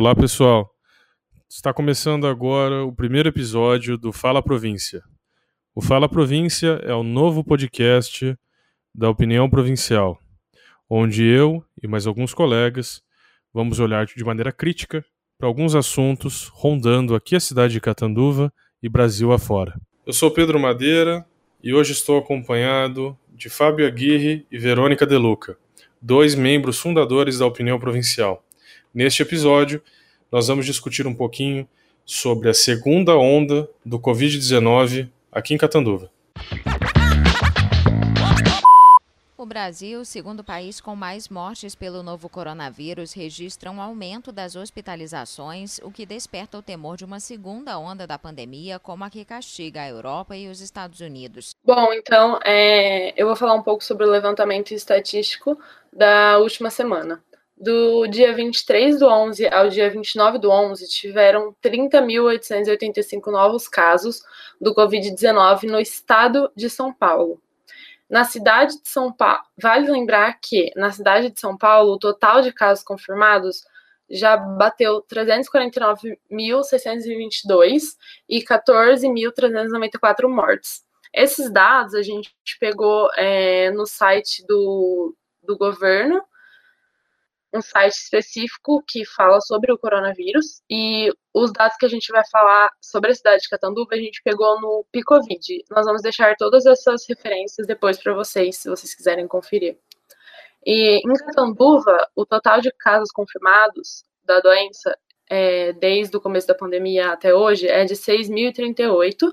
Olá, pessoal. Está começando agora o primeiro episódio do Fala Província. O Fala Província é o novo podcast da Opinião Provincial, onde eu e mais alguns colegas vamos olhar de maneira crítica para alguns assuntos rondando aqui a cidade de Catanduva e Brasil afora. Eu sou Pedro Madeira e hoje estou acompanhado de Fábio Aguirre e Verônica De Luca, dois membros fundadores da Opinião Provincial. Neste episódio, nós vamos discutir um pouquinho sobre a segunda onda do Covid-19 aqui em Catanduva. O Brasil, segundo país com mais mortes pelo novo coronavírus, registra um aumento das hospitalizações, o que desperta o temor de uma segunda onda da pandemia, como a que castiga a Europa e os Estados Unidos. Bom, então é, eu vou falar um pouco sobre o levantamento estatístico da última semana do dia 23 do 11 ao dia 29 do 11, tiveram 30.885 novos casos do Covid-19 no estado de São Paulo. Na cidade de São Paulo, vale lembrar que na cidade de São Paulo, o total de casos confirmados já bateu 349.622 e 14.394 mortes. Esses dados a gente pegou é, no site do, do governo um site específico que fala sobre o coronavírus e os dados que a gente vai falar sobre a cidade de Catanduva a gente pegou no Picovid. Nós vamos deixar todas essas referências depois para vocês, se vocês quiserem conferir. E em Catanduva, o total de casos confirmados da doença é, desde o começo da pandemia até hoje é de 6.038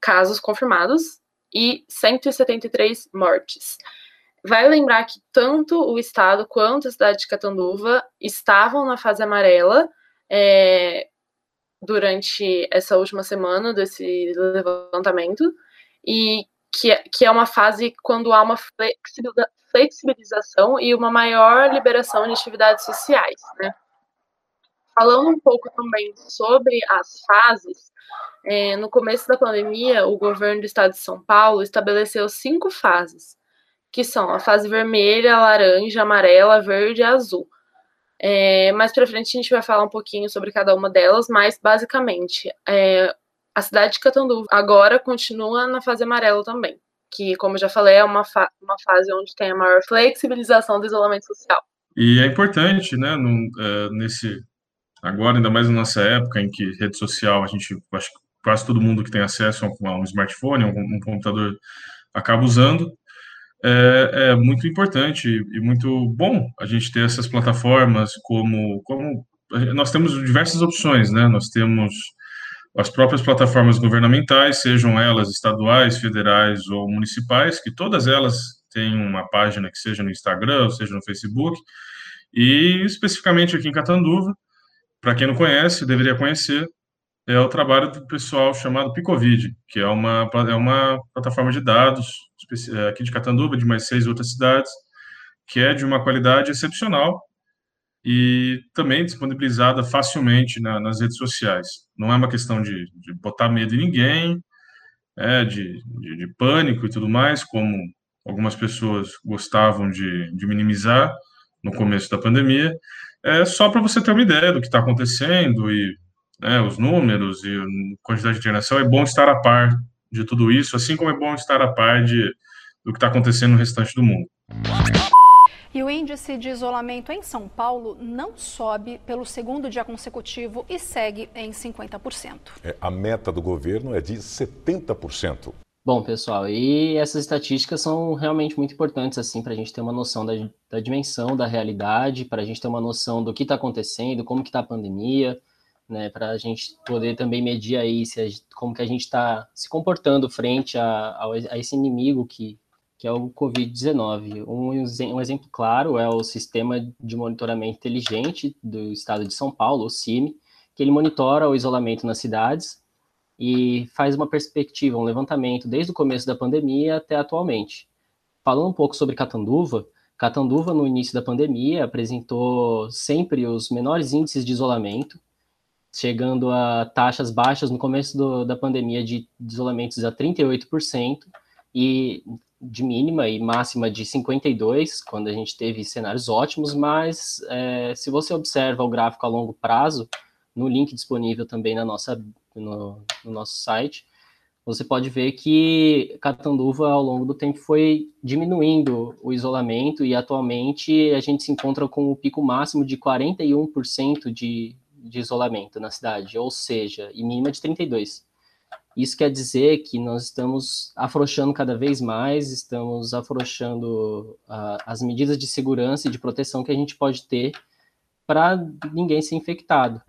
casos confirmados e 173 mortes. Vai lembrar que tanto o estado quanto a cidade de Catanduva estavam na fase amarela é, durante essa última semana desse levantamento, e que, é, que é uma fase quando há uma flexibilização e uma maior liberação de atividades sociais. Né? Falando um pouco também sobre as fases, é, no começo da pandemia, o governo do estado de São Paulo estabeleceu cinco fases que são a fase vermelha, laranja, amarela, verde e azul. É, mais para frente a gente vai falar um pouquinho sobre cada uma delas, mas basicamente é, a cidade de Catanduva agora continua na fase amarela também, que, como eu já falei, é uma, fa uma fase onde tem a maior flexibilização do isolamento social. E é importante, né, é, nesse agora, ainda mais na nossa época em que rede social, a gente, acho que quase todo mundo que tem acesso a um, a um smartphone, a um, um computador, acaba usando, é, é, muito importante e muito bom a gente ter essas plataformas como, como nós temos diversas opções, né? Nós temos as próprias plataformas governamentais, sejam elas estaduais, federais ou municipais, que todas elas têm uma página que seja no Instagram, seja no Facebook, e especificamente aqui em Catanduva, para quem não conhece, deveria conhecer, é o trabalho do pessoal chamado Picovid, que é uma, é uma plataforma de dados é, aqui de Catanduva, de mais seis outras cidades, que é de uma qualidade excepcional e também disponibilizada facilmente na, nas redes sociais. Não é uma questão de, de botar medo em ninguém, é, de, de, de, pânico e tudo mais, como algumas pessoas gostavam de, de minimizar no começo da pandemia, é só para você ter uma ideia do que está acontecendo e né, os números e a quantidade de internação, é bom estar a par de tudo isso, assim como é bom estar a par de, do que está acontecendo no restante do mundo. E o índice de isolamento em São Paulo não sobe pelo segundo dia consecutivo e segue em 50%. É, a meta do governo é de 70%. Bom, pessoal, e essas estatísticas são realmente muito importantes assim para a gente ter uma noção da, da dimensão da realidade, para a gente ter uma noção do que está acontecendo, como que está a pandemia, né, para a gente poder também medir aí se a, como que a gente está se comportando frente a, a, a, esse inimigo que, que é o Covid-19. Um, um exemplo claro é o Sistema de Monitoramento Inteligente do Estado de São Paulo, o CIMI, que ele monitora o isolamento nas cidades e faz uma perspectiva, um levantamento desde o começo da pandemia até atualmente. Falando um pouco sobre Catanduva, Catanduva, no início da pandemia, apresentou sempre os menores índices de isolamento, chegando a taxas baixas no começo do, da pandemia de, isolamentos a 38%, e de mínima e máxima de 52, quando a gente teve cenários ótimos, mas é, se você observa o gráfico a longo prazo, no link disponível também na nossa, no, no nosso site, você pode ver que Catanduva, ao longo do tempo, foi diminuindo o isolamento e atualmente a gente se encontra com o pico máximo de 41% de, de isolamento na cidade, ou seja, e mínima de 32%. Isso quer dizer que nós estamos afrouxando cada vez mais, estamos afrouxando uh, as medidas de segurança e de proteção que a gente pode ter para ninguém ser infectado.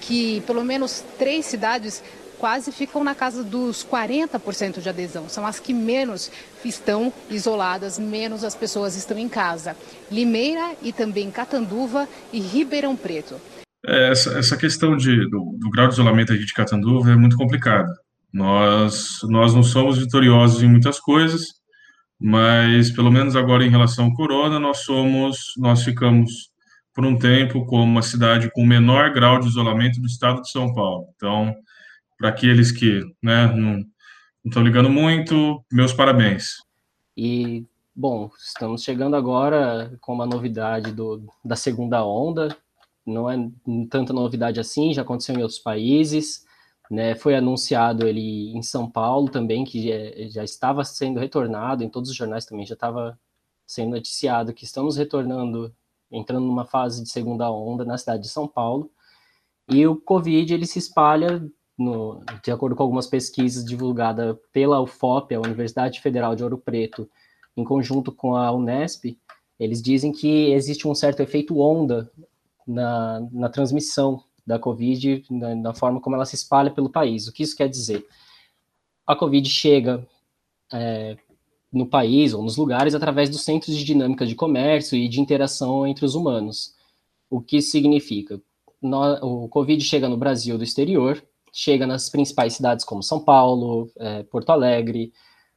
Que pelo menos três cidades quase ficam na casa dos 40% de adesão. São as que menos estão isoladas, menos as pessoas estão em casa. Limeira e também Catanduva e Ribeirão Preto. É, essa, essa questão de, do, do, grau de isolamento aqui de Catanduva é muito complicada. Nós, nós não somos vitoriosos em muitas coisas, mas pelo menos agora em relação ao corona, nós somos, nós ficamos por um tempo como a cidade com menor grau de isolamento do estado de São Paulo. Então, para aqueles que né, não estão ligando muito, meus parabéns. E, bom, estamos chegando agora com uma novidade do, da segunda onda, não é tanta novidade assim, já aconteceu em outros países, né? Foi anunciado ele em São Paulo também, que já, já estava sendo retornado, em todos os jornais também já estava sendo noticiado que estamos retornando, entrando numa fase de segunda onda na cidade de São Paulo. E o Covid ele se espalha, no, de acordo com algumas pesquisas divulgadas pela UFOP, a Universidade Federal de Ouro Preto, em conjunto com a Unesp, eles dizem que existe um certo efeito onda na, na transmissão da Covid, na, na, forma como ela se espalha pelo país. O que isso quer dizer? A Covid chega é, no país ou nos lugares através dos centros de dinâmica de comércio e de interação entre os humanos. O que significa? O Covid chega no Brasil do exterior, chega nas principais cidades como São Paulo, é, Porto Alegre,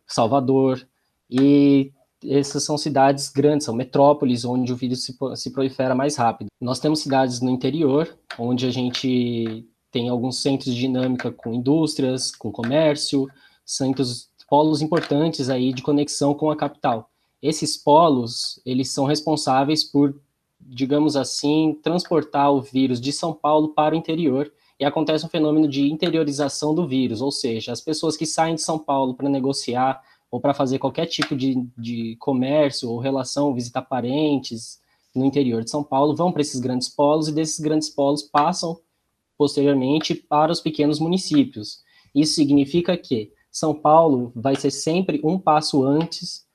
Salvador, e essas são cidades grandes, são metrópoles onde o vírus se, se prolifera mais rápido. Nós temos cidades no interior, onde a gente tem alguns centros de dinâmica com indústrias, com comércio, centros, polos importantes aí de conexão com a capital. Esses polos, eles são responsáveis por, digamos assim, transportar o vírus de São Paulo para o interior e acontece um fenômeno de interiorização do vírus, ou seja, as pessoas que saem de São Paulo para negociar ou para fazer qualquer tipo de, de comércio ou relação, visitar parentes no interior de São Paulo, vão para esses grandes polos e desses grandes polos passam posteriormente para os pequenos municípios. Isso significa que São Paulo vai ser sempre um passo antes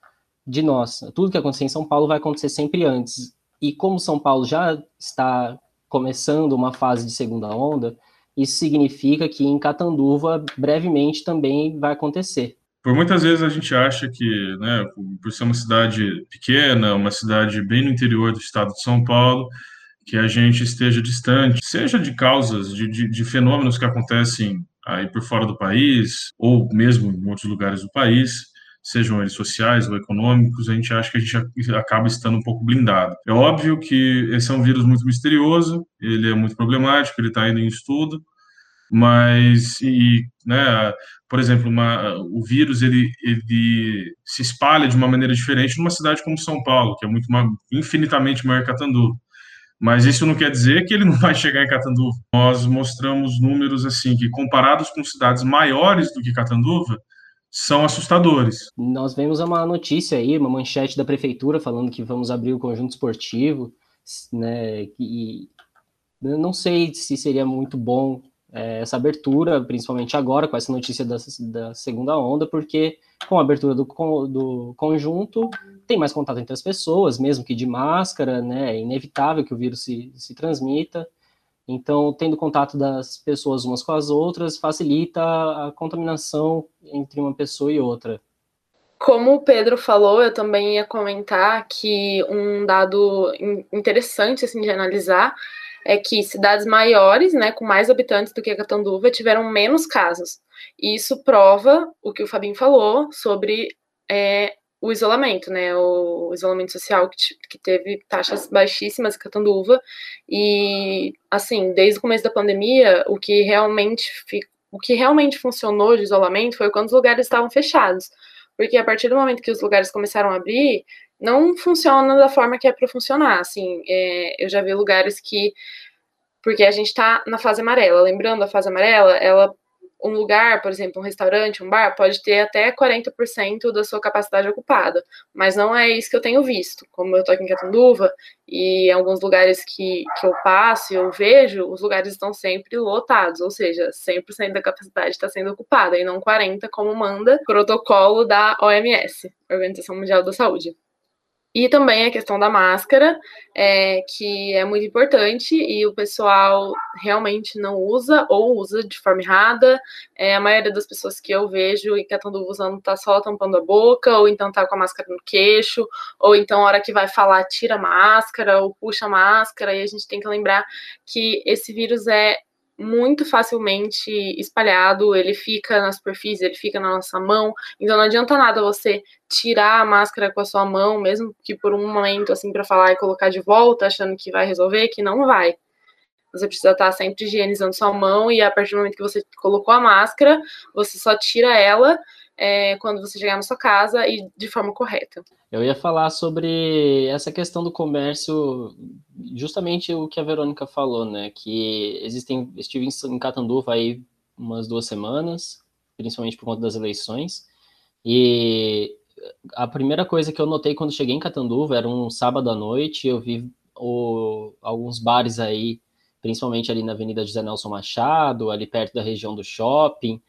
de nós. Tudo que acontecer em São Paulo vai acontecer sempre antes. E como São Paulo já está começando uma fase de segunda onda, isso significa que em Catanduva brevemente também vai acontecer. Por muitas vezes a gente acha que, né, por ser uma cidade pequena, uma cidade bem no interior do estado de São Paulo, que a gente esteja distante, seja de causas, de, de, de fenômenos que acontecem aí por fora do país, ou mesmo em outros lugares do país, sejam eles sociais ou econômicos, a gente acha que a gente acaba estando um pouco blindado. É óbvio que esse é um vírus muito misterioso, ele é muito problemático, ele está ainda em estudo, mas e, né, por exemplo, uma, o vírus ele, ele se espalha de uma maneira diferente numa cidade como São Paulo, que é muito infinitamente maior que Catanduva. Mas isso não quer dizer que ele não vai chegar em Catanduva. Nós mostramos números assim que comparados com cidades maiores do que Catanduva, são assustadores. Nós vemos uma notícia aí, uma manchete da prefeitura falando que vamos abrir o conjunto esportivo, né? E não sei se seria muito bom é, essa abertura, principalmente agora, com essa notícia da, da segunda onda, porque com a abertura do, do conjunto, tem mais contato entre as pessoas, mesmo que de máscara, né? É inevitável que o vírus se, se transmita. Então, tendo contato das pessoas umas com as outras, facilita a contaminação entre uma pessoa e outra. Como o Pedro falou, eu também ia comentar que um dado interessante assim, de analisar é que cidades maiores, né, com mais habitantes do que a Catanduva, tiveram menos casos. E isso prova o que o Fabinho falou sobre é, o isolamento, né, o isolamento social que, que teve taxas baixíssimas em Catanduva. E, assim, desde o começo da pandemia, o que realmente o que realmente funcionou de isolamento foi quando os lugares estavam fechados porque a partir do momento que os lugares começaram a abrir, não funciona da forma que é para funcionar. Assim, é, eu já vi lugares que. Porque a gente está na fase amarela. Lembrando, a fase amarela, ela um lugar, por exemplo, um restaurante, um bar, pode ter até 40% da sua capacidade ocupada, mas não é isso que eu tenho visto. Como eu estou aqui em Catanduva e em alguns lugares que, que eu passo e eu vejo, os lugares estão sempre lotados, ou seja, 100% da capacidade está sendo ocupada e não 40% como manda o protocolo da OMS, Organização Mundial da Saúde. E também a questão da máscara, é, que é muito importante e o pessoal realmente não usa ou usa de forma errada. É, a maioria das pessoas que eu vejo e que estão usando tá só tampando a boca, ou então tá com a máscara no queixo, ou então a hora que vai falar tira a máscara ou puxa a máscara. E a gente tem que lembrar que esse vírus é muito facilmente espalhado, ele fica na superfície, ele fica na nossa mão, então não adianta nada você tirar a máscara com a sua mão, mesmo que por um momento assim para falar e colocar de volta, achando que vai resolver, que não vai. Você precisa estar sempre higienizando sua mão e a partir do momento que você colocou a máscara, você só tira ela é, quando você chegar na sua casa e de forma correta. Eu ia falar sobre essa questão do comércio, justamente o que a Verônica falou, né? Que existem, estive em Catanduva aí umas duas semanas, principalmente por conta das eleições, e a primeira coisa que eu notei quando cheguei em Catanduva era um sábado à noite, eu vi o, alguns bares aí, principalmente ali na Avenida José Nelson Machado, ali perto da região do shopping,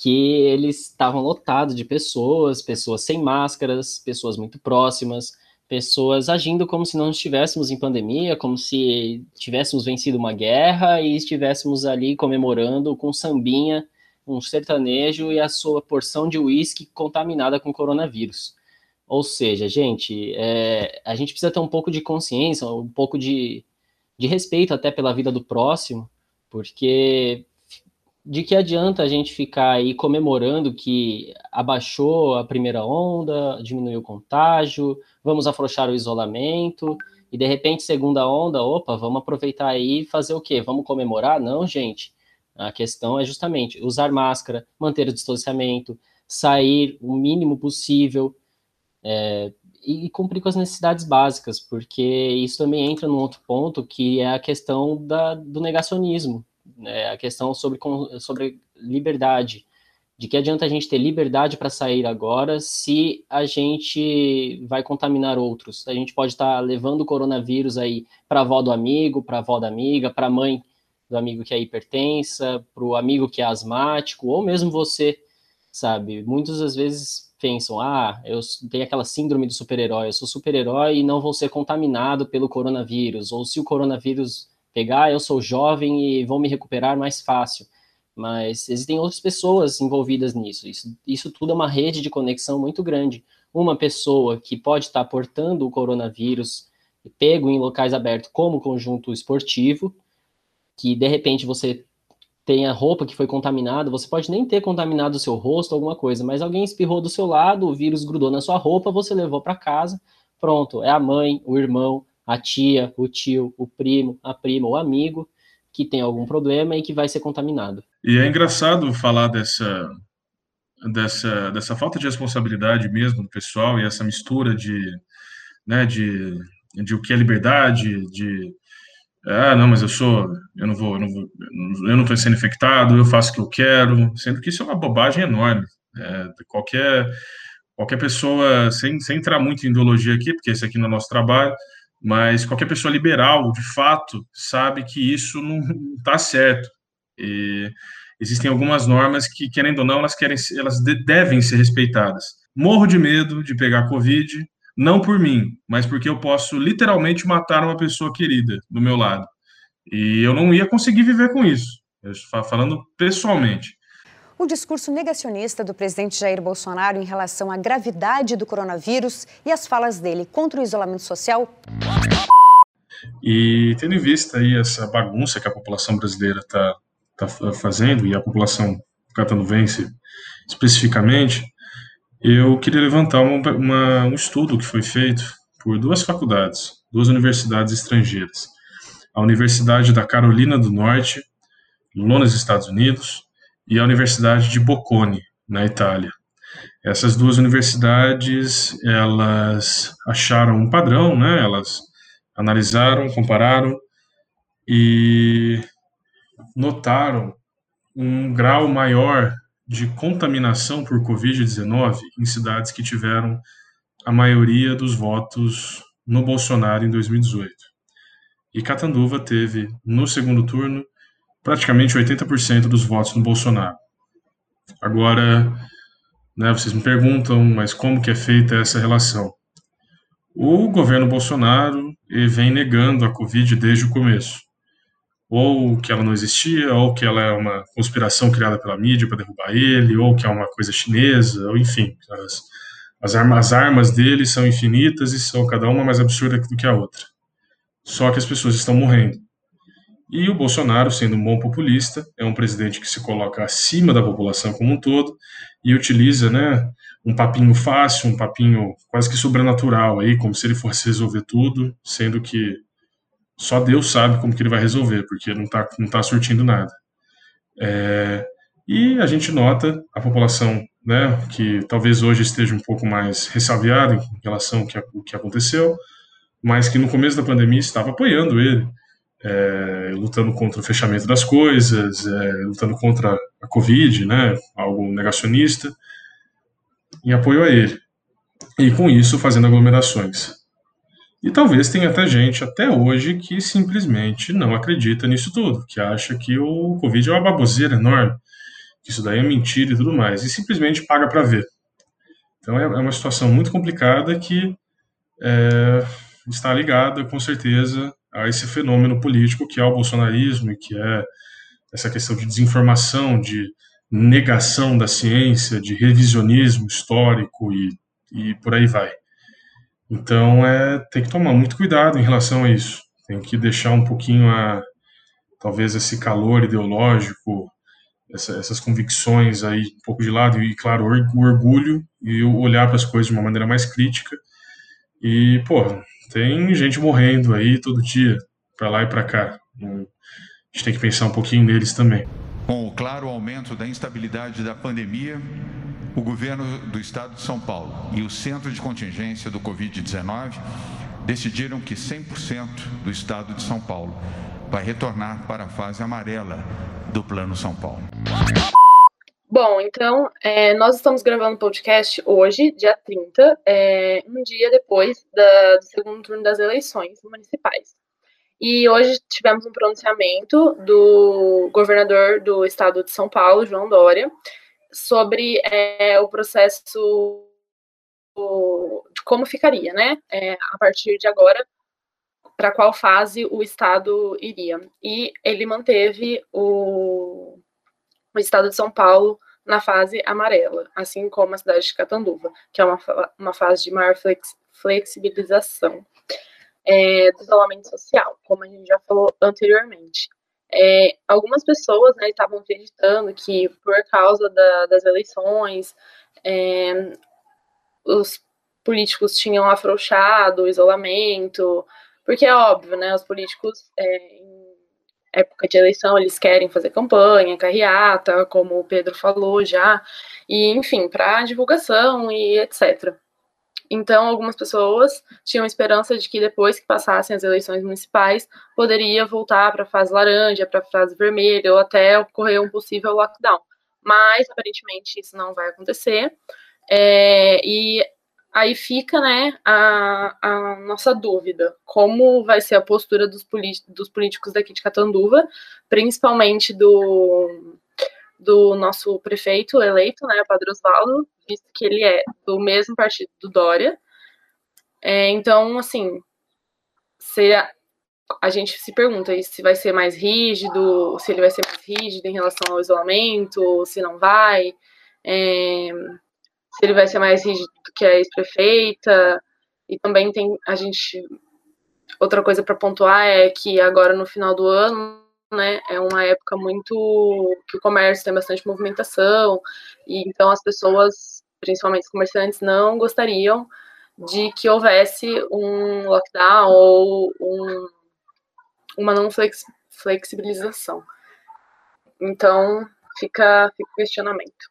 que eles estavam lotados de pessoas, pessoas sem máscaras, pessoas muito próximas, pessoas agindo como se não estivéssemos em pandemia, como se tivéssemos vencido uma guerra e estivéssemos ali comemorando com sambinha, um sertanejo e a sua porção de uísque contaminada com coronavírus. Ou seja, gente, é, a gente precisa ter um pouco de consciência, um pouco de, de respeito até pela vida do próximo, porque de que adianta a gente ficar aí comemorando que abaixou a primeira onda, diminuiu o contágio, vamos afrouxar o isolamento, e de repente, segunda onda, opa, vamos aproveitar aí e fazer o quê? Vamos comemorar? Não, gente. A questão é justamente usar máscara, manter o distanciamento, sair o mínimo possível é, e cumprir com as necessidades básicas, porque isso também entra num outro ponto que é a questão da, do negacionismo é, a questão sobre, sobre liberdade. De que adianta a gente ter liberdade para sair agora se a gente vai contaminar outros? A gente pode estar tá levando o coronavírus aí para a avó do amigo, para a avó da amiga, para a mãe do amigo que é hipertensa, para o amigo que é asmático, ou mesmo você, sabe? Muitas das vezes pensam, ah, eu tenho aquela síndrome do super-herói, eu sou super-herói e não vou ser contaminado pelo coronavírus, ou se o coronavírus pegar, eu sou jovem e vou me recuperar mais fácil. Mas existem outras pessoas envolvidas nisso. Isso, isso tudo é uma rede de conexão muito grande. Uma pessoa que pode estar portando o coronavírus pego em locais abertos como conjunto esportivo, que de repente você tem a roupa que foi contaminada, você pode nem ter contaminado o seu rosto, alguma coisa, mas alguém espirrou do seu lado, o vírus grudou na sua roupa, você levou para casa, pronto, é a mãe, o irmão, a tia, o tio, o primo, a prima, o amigo que tem algum problema e que vai ser contaminado. E é engraçado falar dessa dessa dessa falta de responsabilidade mesmo do pessoal e essa mistura de né, de, de o que é liberdade, de ah, não, mas eu sou, eu não vou, eu não estou sendo infectado, eu faço o que eu quero, sendo que isso é uma bobagem enorme. É, qualquer qualquer pessoa, sem, sem entrar muito em ideologia aqui, porque esse aqui não é nosso trabalho, mas qualquer pessoa liberal, de fato, sabe que isso não está certo. E existem algumas normas que, querendo ou não, elas querem, elas devem ser respeitadas. Morro de medo de pegar Covid, não por mim, mas porque eu posso literalmente matar uma pessoa querida do meu lado. E eu não ia conseguir viver com isso, falando pessoalmente. O discurso negacionista do presidente Jair Bolsonaro em relação à gravidade do coronavírus e as falas dele contra o isolamento social. E tendo em vista aí essa bagunça que a população brasileira está tá fazendo e a população catanuvense especificamente, eu queria levantar uma, uma, um estudo que foi feito por duas faculdades, duas universidades estrangeiras. A Universidade da Carolina do Norte, nos Estados Unidos, e a Universidade de Bocconi, na Itália. Essas duas universidades, elas acharam um padrão, né? Elas analisaram, compararam e notaram um grau maior de contaminação por Covid-19 em cidades que tiveram a maioria dos votos no Bolsonaro em 2018. E Catanduva teve, no segundo turno, praticamente 80% dos votos no Bolsonaro. Agora, né, vocês me perguntam, mas como que é feita essa relação? O governo Bolsonaro vem negando a Covid desde o começo ou que ela não existia, ou que ela é uma conspiração criada pela mídia para derrubar ele, ou que é uma coisa chinesa, ou enfim, as, as, armas, as armas dele são infinitas e são cada uma mais absurda do que a outra. Só que as pessoas estão morrendo. E o Bolsonaro, sendo um bom populista, é um presidente que se coloca acima da população como um todo e utiliza, né, um papinho fácil, um papinho quase que sobrenatural aí, como se ele fosse resolver tudo, sendo que só Deus sabe como que ele vai resolver, porque não está não tá surtindo nada. É, e a gente nota a população, né, que talvez hoje esteja um pouco mais ressabiada em relação ao que, ao que aconteceu, mas que no começo da pandemia estava apoiando ele, é, lutando contra o fechamento das coisas, é, lutando contra a Covid, né, algo negacionista, em apoio a ele. E com isso fazendo aglomerações. E talvez tenha até gente até hoje que simplesmente não acredita nisso tudo, que acha que o Covid é uma baboseira enorme, que isso daí é mentira e tudo mais, e simplesmente paga para ver. Então é, é uma situação muito complicada que é, está ligada, com certeza, a esse fenômeno político que é o bolsonarismo e que é essa questão de desinformação, de negação da ciência, de revisionismo histórico e, e por aí vai. Então, é, tem que tomar muito cuidado em relação a isso. Tem que deixar um pouquinho a, talvez esse calor ideológico, essa, essas convicções aí um pouco de lado e, claro, o orgulho e olhar para as coisas de uma maneira mais crítica. E, pô, tem gente morrendo aí todo dia, para lá e para cá. A gente tem que pensar um pouquinho neles também. Com o claro aumento da instabilidade da pandemia, o governo do estado de São Paulo e o centro de contingência do Covid-19 decidiram que 100% do estado de São Paulo vai retornar para a fase amarela do Plano São Paulo. Bom, então, é, nós estamos gravando o podcast hoje, dia 30, é, um dia depois da, do segundo turno das eleições municipais. E hoje tivemos um pronunciamento do governador do estado de São Paulo, João Dória, sobre é, o processo de como ficaria, né? É, a partir de agora, para qual fase o Estado iria. E ele manteve o, o Estado de São Paulo na fase amarela, assim como a cidade de Catanduva, que é uma, uma fase de maior flex, flexibilização é, do isolamento social, como a gente já falou anteriormente. É, algumas pessoas né, estavam acreditando que por causa da, das eleições é, os políticos tinham afrouxado o isolamento, porque é óbvio, né? Os políticos é, época de eleição eles querem fazer campanha, carreata, como o Pedro falou já, e enfim, para divulgação e etc. Então, algumas pessoas tinham esperança de que depois que passassem as eleições municipais, poderia voltar para a fase laranja, para a fase vermelha, ou até ocorrer um possível lockdown. Mas, aparentemente, isso não vai acontecer. É, e aí fica né, a, a, nossa dúvida: como vai ser a postura dos, dos políticos daqui de Catanduva, principalmente do, do nosso prefeito eleito, né, Padre Osvaldo, visto que ele é do mesmo partido do Dória. É, então, assim, se a, gente se pergunta se vai ser mais rígido, se ele vai ser mais rígido em relação ao isolamento, se não vai, é, se ele vai ser mais rígido que a ex-prefeita. E também tem a gente. Outra coisa para pontuar é que agora no final do ano né? É uma época muito que o comércio tem bastante movimentação, e então as pessoas, principalmente os comerciantes, não gostariam de que houvesse um lockdown ou um, uma não flex, flexibilização. Então, fica, fica o questionamento.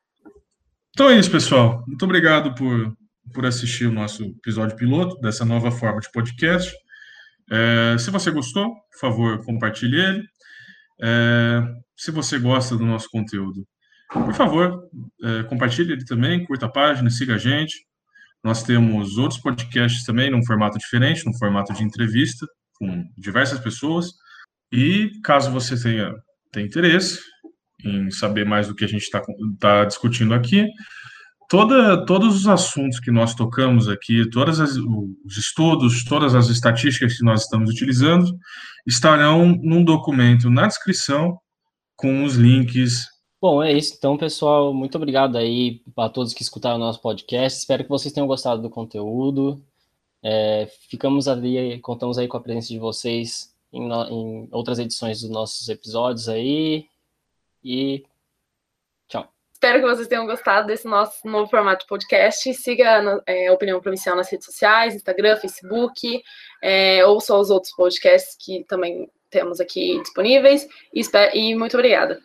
Então é isso, pessoal. Muito obrigado por, por assistir o nosso episódio piloto dessa nova forma de podcast. É, se você gostou, por favor, compartilhe ele. É, se você gosta do nosso conteúdo, por favor, é, compartilhe ele também, curta a página, siga a gente. Nós temos outros podcasts também, num formato diferente, num formato de entrevista, com diversas pessoas. E caso você tenha, tenha interesse em saber mais do que a gente está tá discutindo aqui, toda, todos os assuntos que nós tocamos aqui, todos os estudos, todas as estatísticas que nós estamos utilizando, estarão num documento na descrição com os links. Bom, é isso. Então, pessoal, muito obrigado aí a todos que escutaram o nosso podcast. Espero que vocês tenham gostado do conteúdo. É, ficamos ali, contamos aí com a presença de vocês em, em outras edições dos nossos episódios aí. E Espero que vocês tenham gostado desse nosso novo formato de podcast. Siga é, a Opinião Provincial nas redes sociais, Instagram, Facebook, é, ouça os outros podcasts que também temos aqui disponíveis. E, e muito obrigada.